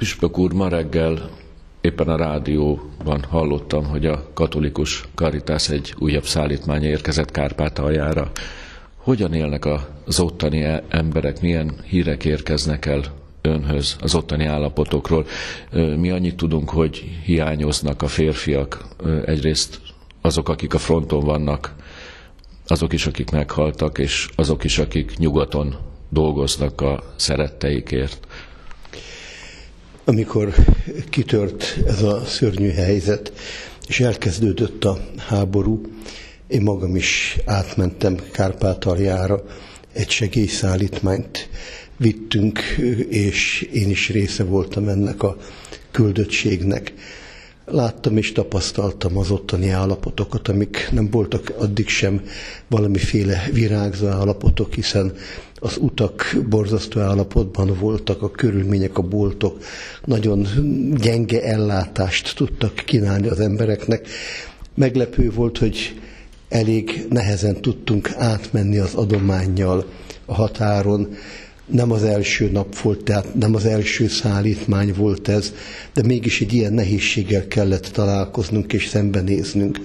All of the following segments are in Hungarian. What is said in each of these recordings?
Püspök úr, ma reggel éppen a rádióban hallottam, hogy a katolikus Caritas egy újabb szállítmány érkezett Kárpátaljára. Hogyan élnek az ottani e- emberek, milyen hírek érkeznek el önhöz az ottani állapotokról? Mi annyit tudunk, hogy hiányoznak a férfiak, egyrészt azok, akik a fronton vannak, azok is, akik meghaltak, és azok is, akik nyugaton dolgoznak a szeretteikért. Amikor kitört ez a szörnyű helyzet, és elkezdődött a háború, én magam is átmentem Kárpátaljára, egy segélyszállítmányt vittünk, és én is része voltam ennek a küldöttségnek. Láttam és tapasztaltam az ottani állapotokat, amik nem voltak addig sem valamiféle virágzó állapotok, hiszen az utak borzasztó állapotban voltak, a körülmények, a boltok nagyon gyenge ellátást tudtak kínálni az embereknek. Meglepő volt, hogy elég nehezen tudtunk átmenni az adományjal a határon. Nem az első nap volt, tehát nem az első szállítmány volt ez, de mégis egy ilyen nehézséggel kellett találkoznunk és szembenéznünk.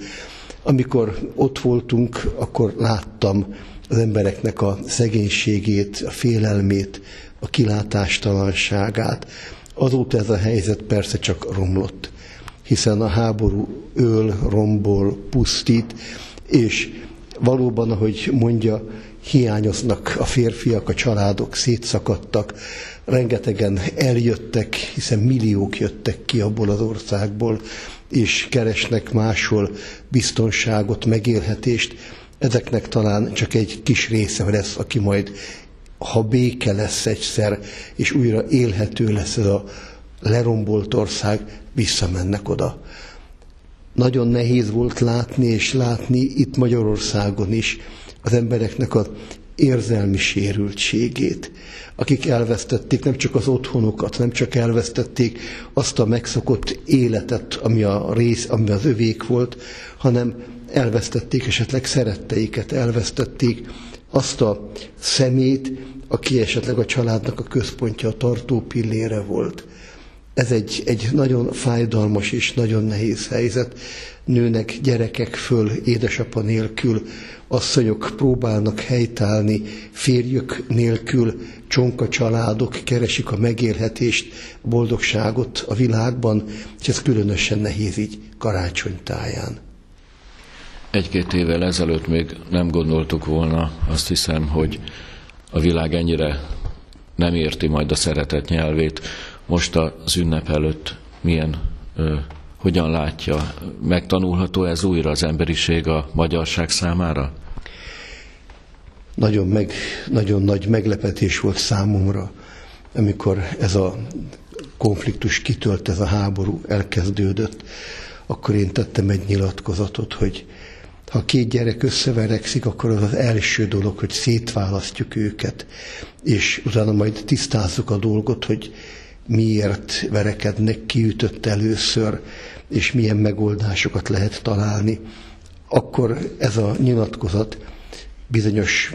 Amikor ott voltunk, akkor láttam, az embereknek a szegénységét, a félelmét, a kilátástalanságát. Azóta ez a helyzet persze csak romlott, hiszen a háború öl, rombol, pusztít, és valóban, ahogy mondja, hiányoznak a férfiak, a családok szétszakadtak, rengetegen eljöttek, hiszen milliók jöttek ki abból az országból, és keresnek máshol biztonságot, megélhetést, ezeknek talán csak egy kis része lesz, aki majd, ha béke lesz egyszer, és újra élhető lesz ez a lerombolt ország, visszamennek oda. Nagyon nehéz volt látni, és látni itt Magyarországon is az embereknek az érzelmi sérültségét, akik elvesztették nem csak az otthonukat, nem csak elvesztették azt a megszokott életet, ami a rész, ami az övék volt, hanem elvesztették esetleg szeretteiket, elvesztették azt a szemét, aki esetleg a családnak a központja, a tartó pillére volt. Ez egy, egy nagyon fájdalmas és nagyon nehéz helyzet. Nőnek gyerekek föl édesapa nélkül, asszonyok próbálnak helytállni, férjük nélkül, csonka családok keresik a megélhetést, boldogságot a világban, és ez különösen nehéz így karácsonytáján. Egy-két évvel ezelőtt még nem gondoltuk volna, azt hiszem, hogy a világ ennyire nem érti majd a szeretet nyelvét. Most az ünnep előtt milyen, ö, hogyan látja, megtanulható ez újra az emberiség a magyarság számára? Nagyon, meg, nagyon nagy meglepetés volt számomra, amikor ez a konfliktus kitölt, ez a háború elkezdődött, akkor én tettem egy nyilatkozatot, hogy ha két gyerek összeverekszik, akkor az az első dolog, hogy szétválasztjuk őket, és utána majd tisztázzuk a dolgot, hogy miért verekednek, ki ütött először, és milyen megoldásokat lehet találni. Akkor ez a nyilatkozat bizonyos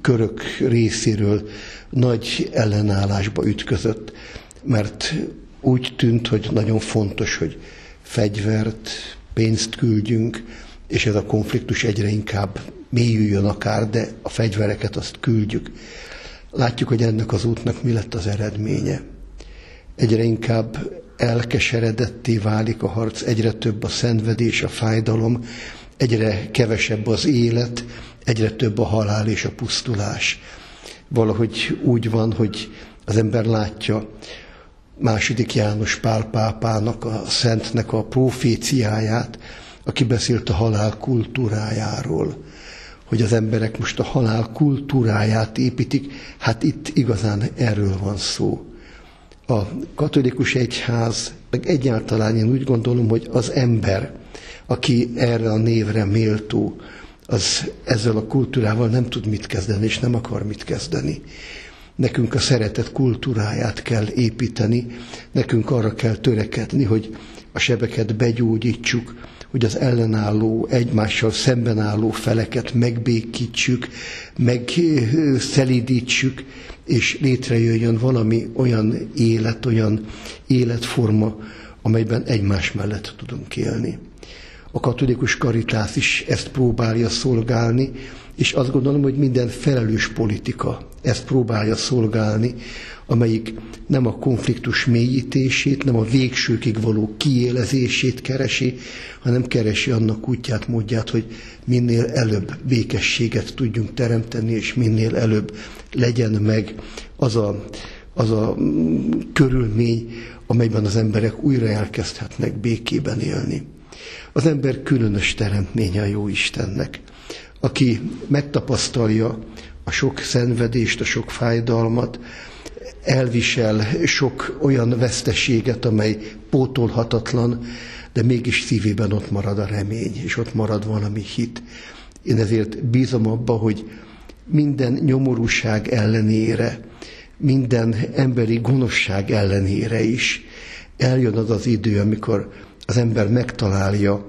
körök részéről nagy ellenállásba ütközött, mert úgy tűnt, hogy nagyon fontos, hogy fegyvert, pénzt küldjünk, és ez a konfliktus egyre inkább mélyüljön akár, de a fegyvereket azt küldjük. Látjuk, hogy ennek az útnak mi lett az eredménye. Egyre inkább elkeseredetté válik a harc, egyre több a szenvedés, a fájdalom, egyre kevesebb az élet, egyre több a halál és a pusztulás. Valahogy úgy van, hogy az ember látja második János Pál pápának, a szentnek a proféciáját, aki beszélt a halál kultúrájáról, hogy az emberek most a halál kultúráját építik, hát itt igazán erről van szó. A katolikus egyház, meg egyáltalán én úgy gondolom, hogy az ember, aki erre a névre méltó, az ezzel a kultúrával nem tud mit kezdeni, és nem akar mit kezdeni. Nekünk a szeretet kultúráját kell építeni, nekünk arra kell törekedni, hogy a sebeket begyógyítsuk, hogy az ellenálló, egymással szemben álló feleket megbékítsük, megszelidítsük, és létrejöjjön valami olyan élet, olyan életforma, amelyben egymás mellett tudunk élni. A katolikus karitás is ezt próbálja szolgálni, és azt gondolom, hogy minden felelős politika ezt próbálja szolgálni, amelyik nem a konfliktus mélyítését, nem a végsőkig való kiélezését keresi, hanem keresi annak útját, módját, hogy minél előbb békességet tudjunk teremteni, és minél előbb legyen meg az a, az a körülmény, amelyben az emberek újra elkezdhetnek békében élni. Az ember különös teremtménye a jó Istennek, aki megtapasztalja a sok szenvedést, a sok fájdalmat, elvisel sok olyan veszteséget, amely pótolhatatlan, de mégis szívében ott marad a remény, és ott marad valami hit. Én ezért bízom abba, hogy minden nyomorúság ellenére, minden emberi gonoszság ellenére is eljön az az idő, amikor az ember megtalálja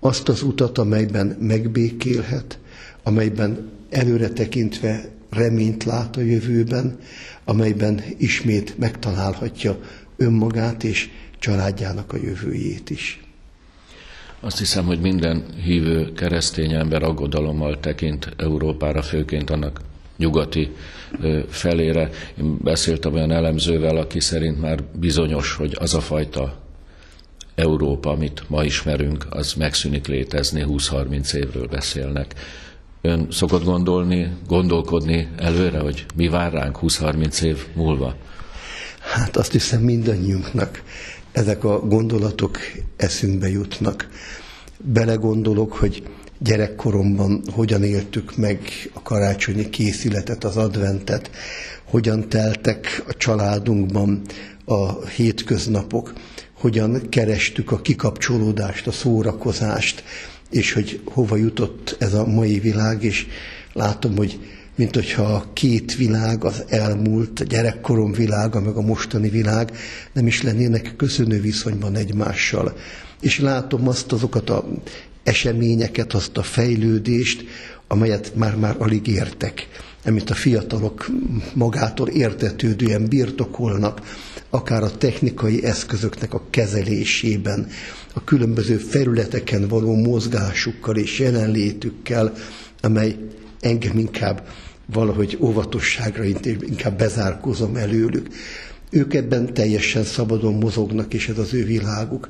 azt az utat, amelyben megbékélhet, amelyben előre tekintve reményt lát a jövőben, amelyben ismét megtalálhatja önmagát és családjának a jövőjét is. Azt hiszem, hogy minden hívő keresztény ember aggodalommal tekint Európára, főként annak nyugati felére. Én beszéltem olyan elemzővel, aki szerint már bizonyos, hogy az a fajta Európa, amit ma ismerünk, az megszűnik létezni, 20-30 évről beszélnek. Ön szokott gondolni, gondolkodni előre, hogy mi vár ránk 20-30 év múlva? Hát azt hiszem mindannyiunknak ezek a gondolatok eszünkbe jutnak. Belegondolok, hogy gyerekkoromban hogyan éltük meg a karácsonyi készületet, az adventet, hogyan teltek a családunkban a hétköznapok, hogyan kerestük a kikapcsolódást, a szórakozást, és hogy hova jutott ez a mai világ, és látom, hogy mint hogyha a két világ, az elmúlt, a gyerekkorom világa, meg a mostani világ nem is lennének köszönő viszonyban egymással. És látom azt azokat a eseményeket, azt a fejlődést, amelyet már-már alig értek, amit a fiatalok magától értetődően birtokolnak, akár a technikai eszközöknek a kezelésében, a különböző felületeken való mozgásukkal és jelenlétükkel, amely engem inkább valahogy óvatosságra inkább bezárkózom előlük. Ők ebben teljesen szabadon mozognak, és ez az ő világuk.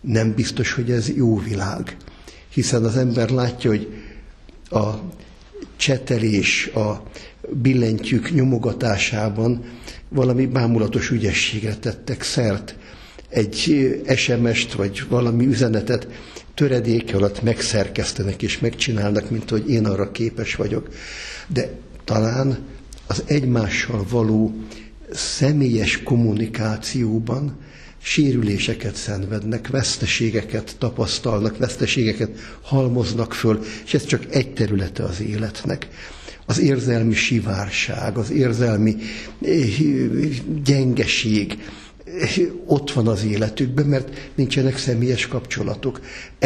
Nem biztos, hogy ez jó világ, hiszen az ember látja, hogy a csetelés, a billentyűk nyomogatásában valami bámulatos ügyességre tettek szert. Egy SMS-t vagy valami üzenetet töredéke alatt megszerkesztenek és megcsinálnak, mint hogy én arra képes vagyok. De talán az egymással való személyes kommunikációban sérüléseket szenvednek, veszteségeket tapasztalnak, veszteségeket halmoznak föl, és ez csak egy területe az életnek az érzelmi sivárság, az érzelmi eh, gyengeség eh, ott van az életükben, mert nincsenek személyes kapcsolatok.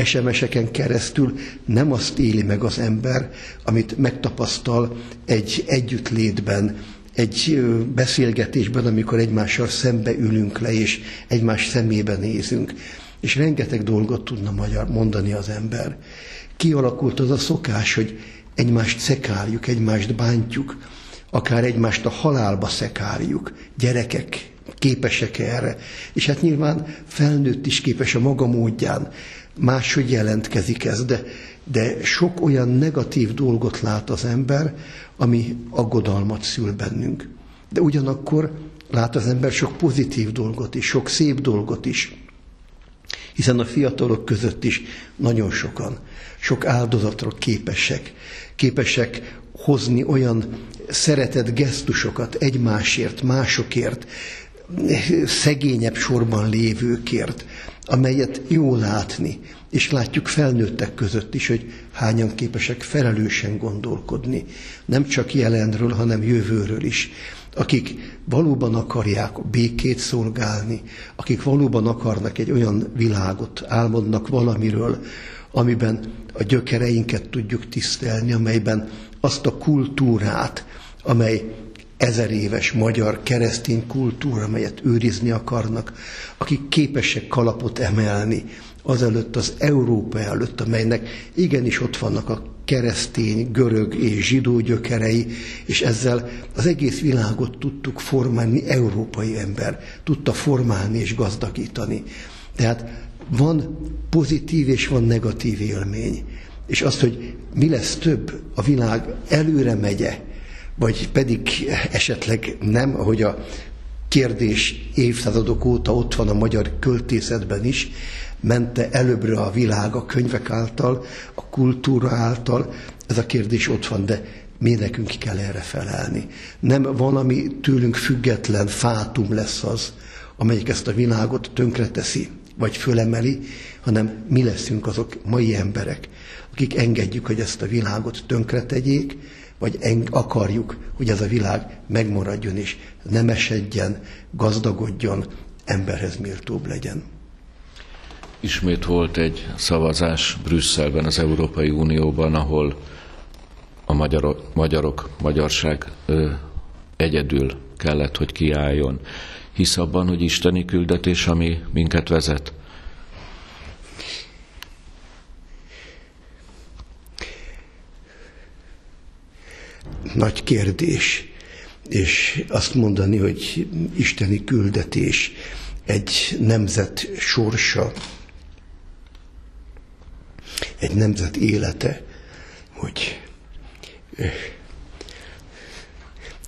SMS-eken keresztül nem azt éli meg az ember, amit megtapasztal egy együttlétben, egy beszélgetésben, amikor egymással szembe ülünk le, és egymás szemébe nézünk. És rengeteg dolgot tudna magyar mondani az ember. Kialakult az a szokás, hogy egymást szekáljuk, egymást bántjuk, akár egymást a halálba szekáljuk. Gyerekek képesek erre. És hát nyilván felnőtt is képes a maga módján. Máshogy jelentkezik ez, de, de sok olyan negatív dolgot lát az ember, ami aggodalmat szül bennünk. De ugyanakkor lát az ember sok pozitív dolgot is, sok szép dolgot is. Hiszen a fiatalok között is nagyon sokan, sok áldozatra képesek, képesek hozni olyan szeretett gesztusokat egymásért, másokért, szegényebb sorban lévőkért, amelyet jó látni, és látjuk felnőttek között is, hogy hányan képesek felelősen gondolkodni, nem csak jelenről, hanem jövőről is. akik valóban akarják a békét szolgálni, akik valóban akarnak egy olyan világot, álmodnak valamiről, amiben a gyökereinket tudjuk tisztelni, amelyben azt a kultúrát, amely ezer éves magyar keresztény kultúra, amelyet őrizni akarnak, akik képesek kalapot emelni azelőtt az Európa előtt, amelynek igenis ott vannak a keresztény, görög és zsidó gyökerei, és ezzel az egész világot tudtuk formálni, európai ember tudta formálni és gazdagítani. Tehát van pozitív és van negatív élmény. És azt, hogy mi lesz több, a világ előre megye, vagy pedig esetleg nem, ahogy a kérdés évszázadok óta ott van a magyar költészetben is, mente előbbre a világ a könyvek által, a kultúra által, ez a kérdés ott van, de mi nekünk kell erre felelni. Nem valami tőlünk független fátum lesz az, amelyik ezt a világot tönkreteszi, vagy fölemeli, hanem mi leszünk azok mai emberek, akik engedjük, hogy ezt a világot tönkretegyék, vagy eng- akarjuk, hogy ez a világ megmaradjon és nem esedjen, gazdagodjon, emberhez méltóbb legyen. Ismét volt egy szavazás Brüsszelben, az Európai Unióban, ahol a magyarok, magyarok magyarság ö, egyedül kellett, hogy kiálljon. Hisz abban, hogy isteni küldetés, ami minket vezet? Nagy kérdés. És azt mondani, hogy isteni küldetés egy nemzet sorsa, egy nemzet élete, hogy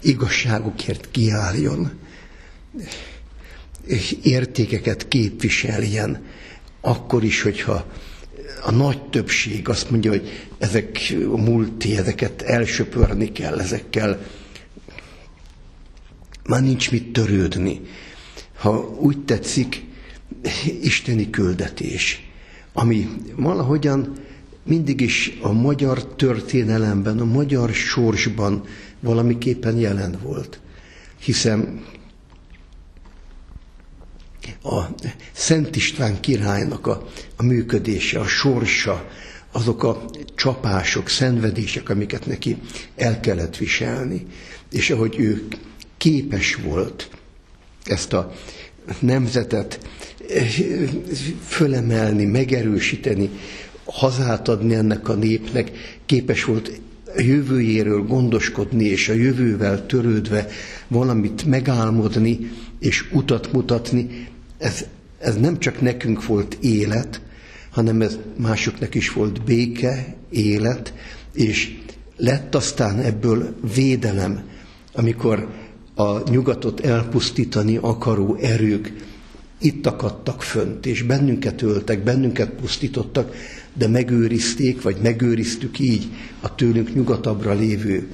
igazságokért kiálljon, értékeket képviseljen, akkor is, hogyha a nagy többség azt mondja, hogy ezek a múlti, ezeket elsöpörni kell, ezekkel már nincs mit törődni. Ha úgy tetszik, isteni küldetés, ami valahogyan mindig is a magyar történelemben, a magyar sorsban valamiképpen jelen volt. Hiszen a Szent István királynak a, a működése, a sorsa, azok a csapások, szenvedések, amiket neki el kellett viselni, és ahogy ő képes volt ezt a nemzetet fölemelni, megerősíteni, hazát adni ennek a népnek, képes volt a jövőjéről gondoskodni, és a jövővel törődve valamit megálmodni, és utat mutatni, ez, ez nem csak nekünk volt élet, hanem ez másoknak is volt béke, élet, és lett aztán ebből védelem, amikor a nyugatot elpusztítani akaró erők itt akadtak fönt, és bennünket öltek, bennünket pusztítottak, de megőrizték, vagy megőriztük így a tőlünk nyugatabbra lévő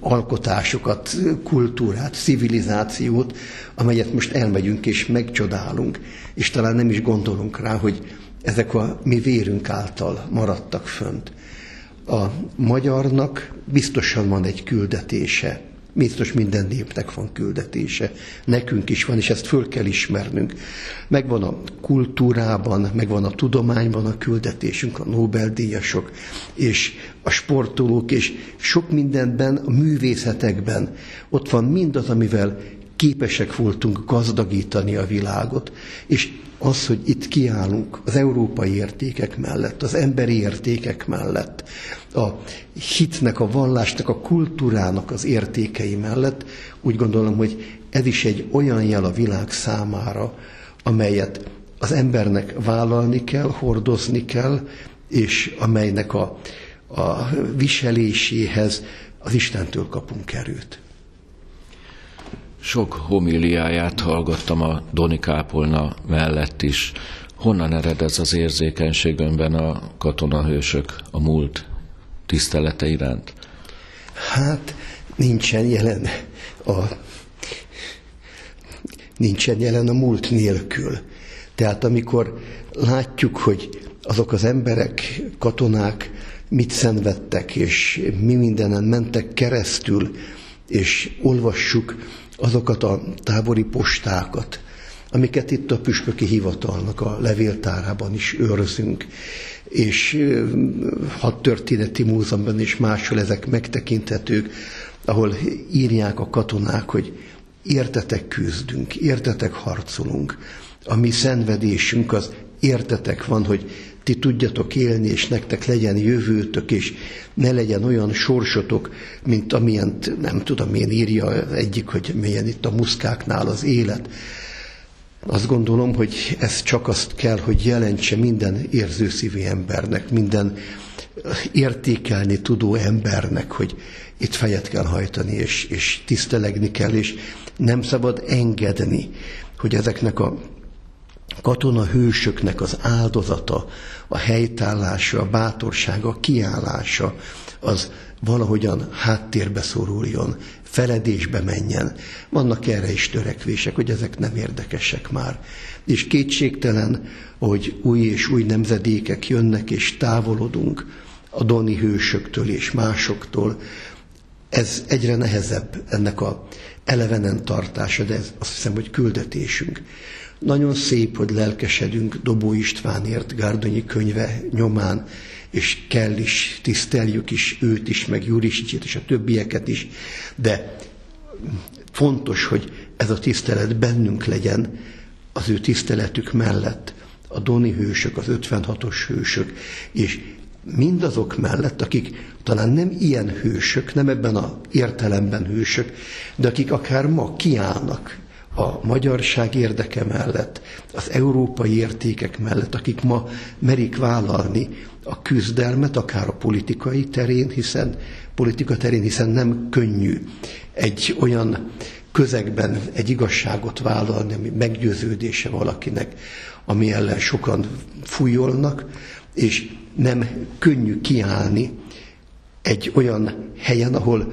alkotásokat, kultúrát, civilizációt, amelyet most elmegyünk és megcsodálunk, és talán nem is gondolunk rá, hogy ezek a mi vérünk által maradtak fönt. A magyarnak biztosan van egy küldetése, Biztos minden népnek van küldetése. Nekünk is van, és ezt föl kell ismernünk. Megvan a kultúrában, megvan a tudományban a küldetésünk, a Nobel-díjasok, és a sportolók, és sok mindenben, a művészetekben. Ott van mindaz, amivel képesek voltunk gazdagítani a világot, és az, hogy itt kiállunk az európai értékek mellett, az emberi értékek mellett, a hitnek, a vallásnak, a kultúrának az értékei mellett, úgy gondolom, hogy ez is egy olyan jel a világ számára, amelyet az embernek vállalni kell, hordozni kell, és amelynek a, a viseléséhez az Istentől kapunk erőt. Sok homiliáját hallgattam a Doni Kápolna mellett is. Honnan ered ez az érzékenység önben a katonahősök, a múlt tisztelete iránt? Hát nincsen jelen a nincsen jelen a múlt nélkül. Tehát amikor látjuk, hogy azok az emberek, katonák mit szenvedtek, és mi mindenen mentek keresztül, és olvassuk azokat a tábori postákat, amiket itt a Püspöki Hivatalnak a levéltárában is őrzünk, és hadtörténeti múzeumban és máshol ezek megtekinthetők, ahol írják a katonák, hogy értetek küzdünk, értetek harcolunk. A mi szenvedésünk az értetek van, hogy ti tudjatok élni, és nektek legyen jövőtök, és ne legyen olyan sorsotok, mint amilyen, nem tudom én írja egyik, hogy milyen itt a muszkáknál az élet. Azt gondolom, hogy ez csak azt kell, hogy jelentse minden érzőszívű embernek, minden értékelni tudó embernek, hogy itt fejet kell hajtani, és, és tisztelegni kell, és nem szabad engedni, hogy ezeknek a katona hősöknek az áldozata, a helytállása, a bátorsága, a kiállása, az valahogyan háttérbe szoruljon, feledésbe menjen. Vannak erre is törekvések, hogy ezek nem érdekesek már. És kétségtelen, hogy új és új nemzedékek jönnek és távolodunk a doni hősöktől és másoktól, ez egyre nehezebb ennek a elevenen tartása, de ez azt hiszem, hogy küldetésünk. Nagyon szép, hogy lelkesedünk Dobó Istvánért Gárdonyi könyve nyomán, és kell is, tiszteljük is őt is, meg Jurisicsét és a többieket is, de fontos, hogy ez a tisztelet bennünk legyen az ő tiszteletük mellett, a Doni hősök, az 56-os hősök, és mindazok mellett, akik talán nem ilyen hősök, nem ebben a értelemben hősök, de akik akár ma kiállnak a magyarság érdeke mellett, az európai értékek mellett, akik ma merik vállalni a küzdelmet, akár a politikai terén, hiszen politika terén, hiszen nem könnyű egy olyan közegben egy igazságot vállalni, ami meggyőződése valakinek, ami ellen sokan fújolnak, és nem könnyű kiállni egy olyan helyen, ahol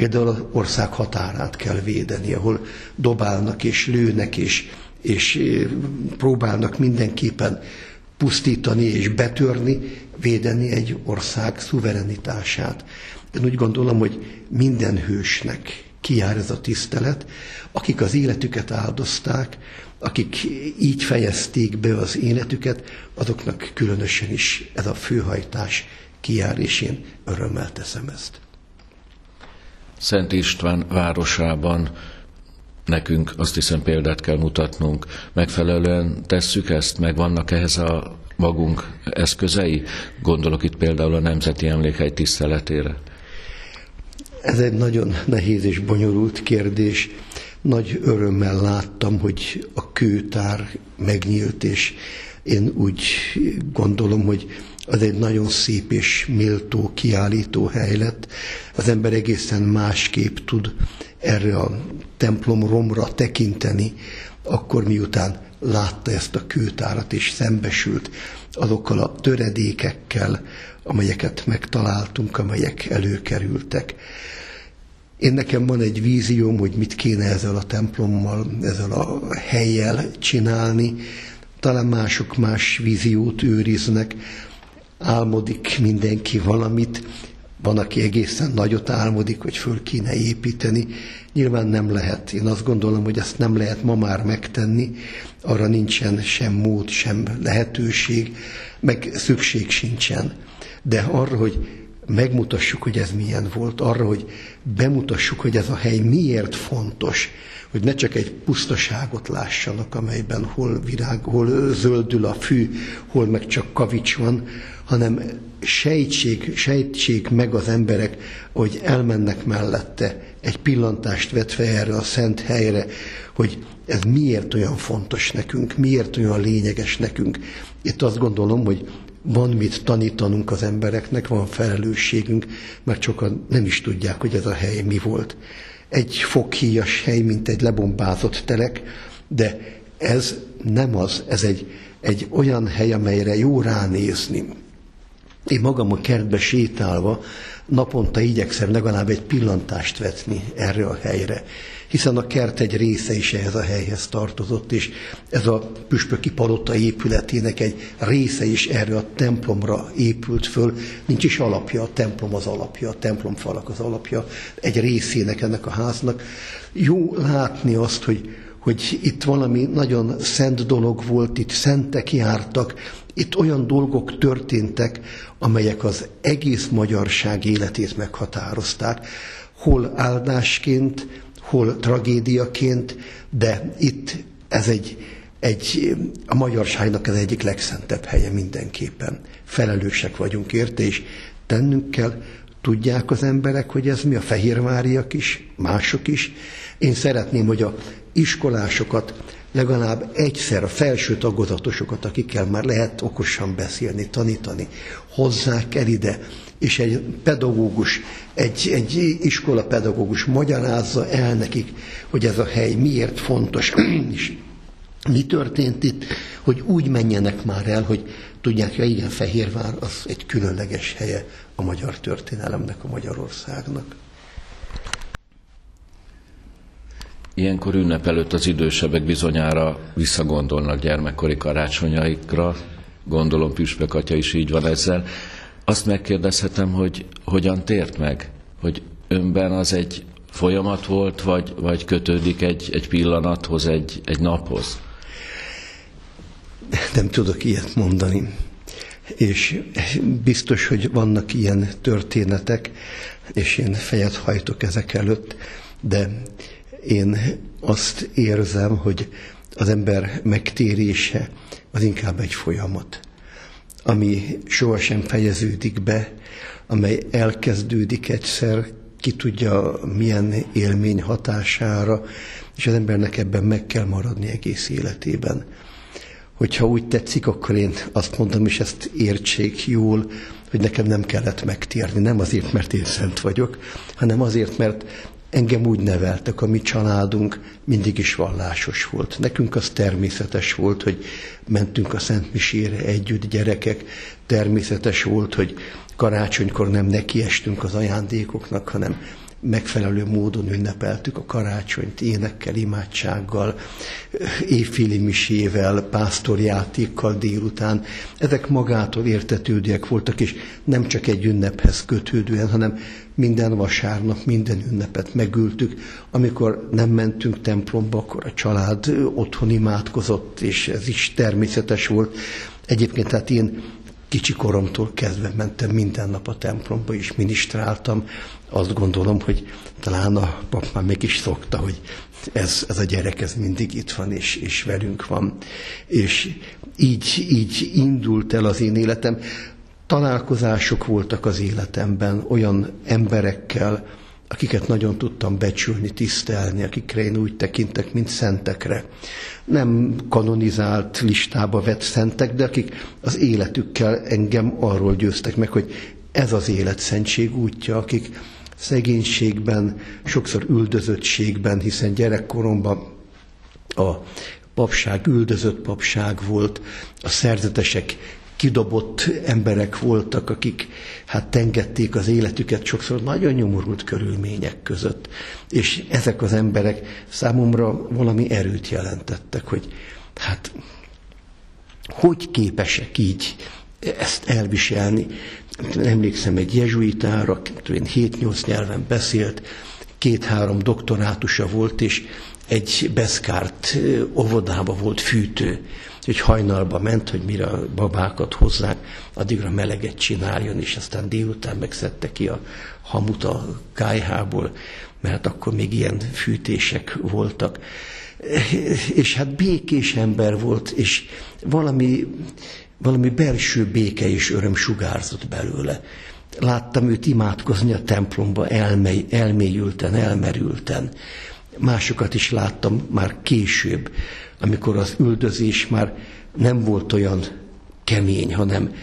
például az ország határát kell védeni, ahol dobálnak és lőnek és, és próbálnak mindenképpen pusztítani és betörni, védeni egy ország szuverenitását. Én úgy gondolom, hogy minden hősnek kijár ez a tisztelet, akik az életüket áldozták, akik így fejezték be az életüket, azoknak különösen is ez a főhajtás kijár, és én örömmel teszem ezt. Szent István városában nekünk azt hiszem példát kell mutatnunk. Megfelelően tesszük ezt, meg vannak ehhez a magunk eszközei? Gondolok itt például a Nemzeti Emlékhely tiszteletére. Ez egy nagyon nehéz és bonyolult kérdés. Nagy örömmel láttam, hogy a kőtár megnyílt, és én úgy gondolom, hogy az egy nagyon szép és méltó kiállító hely lett. Az ember egészen másképp tud erre a templom romra tekinteni, akkor miután látta ezt a kőtárat és szembesült azokkal a töredékekkel, amelyeket megtaláltunk, amelyek előkerültek. Én nekem van egy vízióm, hogy mit kéne ezzel a templommal, ezzel a helyjel csinálni. Talán mások más víziót őriznek, álmodik mindenki valamit, van, aki egészen nagyot álmodik, hogy föl kéne építeni. Nyilván nem lehet. Én azt gondolom, hogy ezt nem lehet ma már megtenni. Arra nincsen sem mód, sem lehetőség, meg szükség sincsen. De arra, hogy megmutassuk, hogy ez milyen volt, arra, hogy bemutassuk, hogy ez a hely miért fontos, hogy ne csak egy pusztaságot lássanak, amelyben hol virág, hol zöldül a fű, hol meg csak kavics van, hanem sejtsék, sejtsék meg az emberek, hogy elmennek mellette, egy pillantást vetve erre a szent helyre, hogy ez miért olyan fontos nekünk, miért olyan lényeges nekünk. Itt azt gondolom, hogy van mit tanítanunk az embereknek, van felelősségünk, mert sokan nem is tudják, hogy ez a hely mi volt. Egy foghíjas hely, mint egy lebombázott telek, de ez nem az, ez egy, egy olyan hely, amelyre jó ránézni, én magam a kertbe sétálva naponta igyekszem legalább egy pillantást vetni erre a helyre, hiszen a kert egy része is ehhez a helyhez tartozott, és ez a püspöki palota épületének egy része is erre a templomra épült föl, nincs is alapja, a templom az alapja, a templomfalak az alapja, egy részének ennek a háznak. Jó látni azt, hogy hogy itt valami nagyon szent dolog volt, itt szentek jártak, itt olyan dolgok történtek, amelyek az egész magyarság életét meghatározták, hol áldásként, hol tragédiaként, de itt ez egy, egy, a magyarságnak az egyik legszentebb helye mindenképpen. Felelősek vagyunk érte, és tennünk kell, tudják az emberek, hogy ez mi a fehérváriak is, mások is. Én szeretném, hogy a iskolásokat legalább egyszer a felső tagozatosokat, akikkel már lehet okosan beszélni, tanítani, hozzák el ide, és egy pedagógus, egy, egy iskola pedagógus magyarázza el nekik, hogy ez a hely miért fontos, és mi történt itt, hogy úgy menjenek már el, hogy tudják, hogy igen, Fehérvár az egy különleges helye a magyar történelemnek, a Magyarországnak. Ilyenkor ünnep előtt az idősebbek bizonyára visszagondolnak gyermekkori karácsonyaikra, gondolom Püspök atya is így van ezzel. Azt megkérdezhetem, hogy hogyan tért meg? Hogy önben az egy folyamat volt, vagy, vagy kötődik egy, egy pillanathoz, egy, egy naphoz? Nem tudok ilyet mondani. És biztos, hogy vannak ilyen történetek, és én fejet hajtok ezek előtt, de én azt érzem, hogy az ember megtérése az inkább egy folyamat, ami sohasem fejeződik be, amely elkezdődik egyszer, ki tudja milyen élmény hatására, és az embernek ebben meg kell maradni egész életében. Hogyha úgy tetszik, akkor én azt mondom, és ezt értsék jól, hogy nekem nem kellett megtérni. Nem azért, mert én szent vagyok, hanem azért, mert Engem úgy neveltek, a mi családunk mindig is vallásos volt. Nekünk az természetes volt, hogy mentünk a Szent Misére együtt, gyerekek. Természetes volt, hogy karácsonykor nem nekiestünk az ajándékoknak, hanem megfelelő módon ünnepeltük a karácsonyt énekkel, imádsággal, évféli misével, pásztorjátékkal délután. Ezek magától értetődőek voltak, és nem csak egy ünnephez kötődően, hanem minden vasárnap, minden ünnepet megültük. Amikor nem mentünk templomba, akkor a család otthon imádkozott, és ez is természetes volt. Egyébként tehát én kicsi koromtól kezdve mentem minden nap a templomba, és ministráltam. Azt gondolom, hogy talán a pap már meg is szokta, hogy ez, ez a gyerek ez mindig itt van, és, és velünk van. És így, így indult el az én életem. Találkozások voltak az életemben olyan emberekkel, akiket nagyon tudtam becsülni, tisztelni, akikre én úgy tekintek, mint szentekre. Nem kanonizált listába vett szentek, de akik az életükkel engem arról győztek meg, hogy ez az élet szentség útja, akik szegénységben, sokszor üldözöttségben, hiszen gyerekkoromban a papság üldözött papság volt, a szerzetesek kidobott emberek voltak, akik hát tengették az életüket sokszor nagyon nyomorult körülmények között. És ezek az emberek számomra valami erőt jelentettek, hogy hát hogy képesek így ezt elviselni. Emlékszem egy jezsuitára, 7-8 nyelven beszélt, két-három doktorátusa volt, és egy beszkárt óvodába volt fűtő hogy hajnalba ment, hogy mire a babákat hozzák, addigra meleget csináljon, és aztán délután megszedte ki a hamut a kájhából, mert akkor még ilyen fűtések voltak. És hát békés ember volt, és valami, valami belső béke és öröm sugárzott belőle. Láttam őt imádkozni a templomba elmely, elmélyülten, elmerülten. Másokat is láttam már később, amikor az üldözés már nem volt olyan kemény, hanem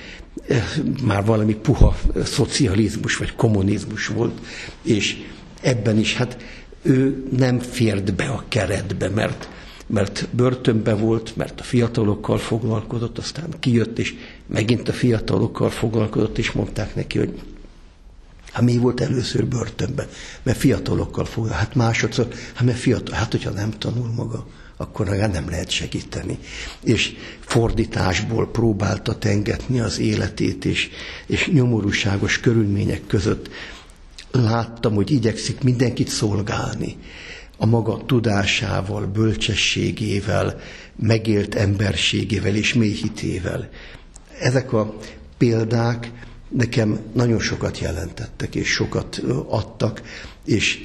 eh, már valami puha szocializmus vagy kommunizmus volt, és ebben is hát ő nem fért be a keretbe, mert, mert börtönbe volt, mert a fiatalokkal foglalkozott, aztán kijött, és megint a fiatalokkal foglalkozott, és mondták neki, hogy Hát mi volt először börtönben? Mert fiatalokkal fog, hát másodszor, hát mert fiatal, hát hogyha nem tanul maga, akkor nem lehet segíteni. És fordításból próbálta tengetni az életét, és, és nyomorúságos körülmények között láttam, hogy igyekszik mindenkit szolgálni a maga tudásával, bölcsességével, megélt emberségével és mélyhitével. Ezek a példák nekem nagyon sokat jelentettek, és sokat adtak, és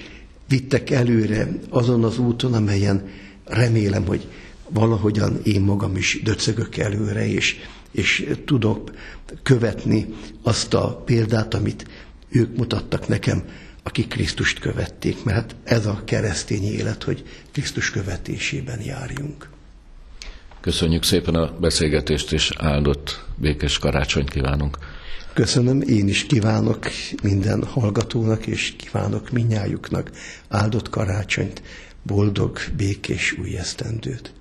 vittek előre azon az úton, amelyen remélem, hogy valahogyan én magam is döcögök előre, és, és tudok követni azt a példát, amit ők mutattak nekem, akik Krisztust követték, mert hát ez a keresztény élet, hogy Krisztus követésében járjunk. Köszönjük szépen a beszélgetést, és áldott békés karácsonyt kívánunk. Köszönöm, én is kívánok minden hallgatónak, és kívánok minnyájuknak áldott karácsonyt, boldog, békés új esztendőt.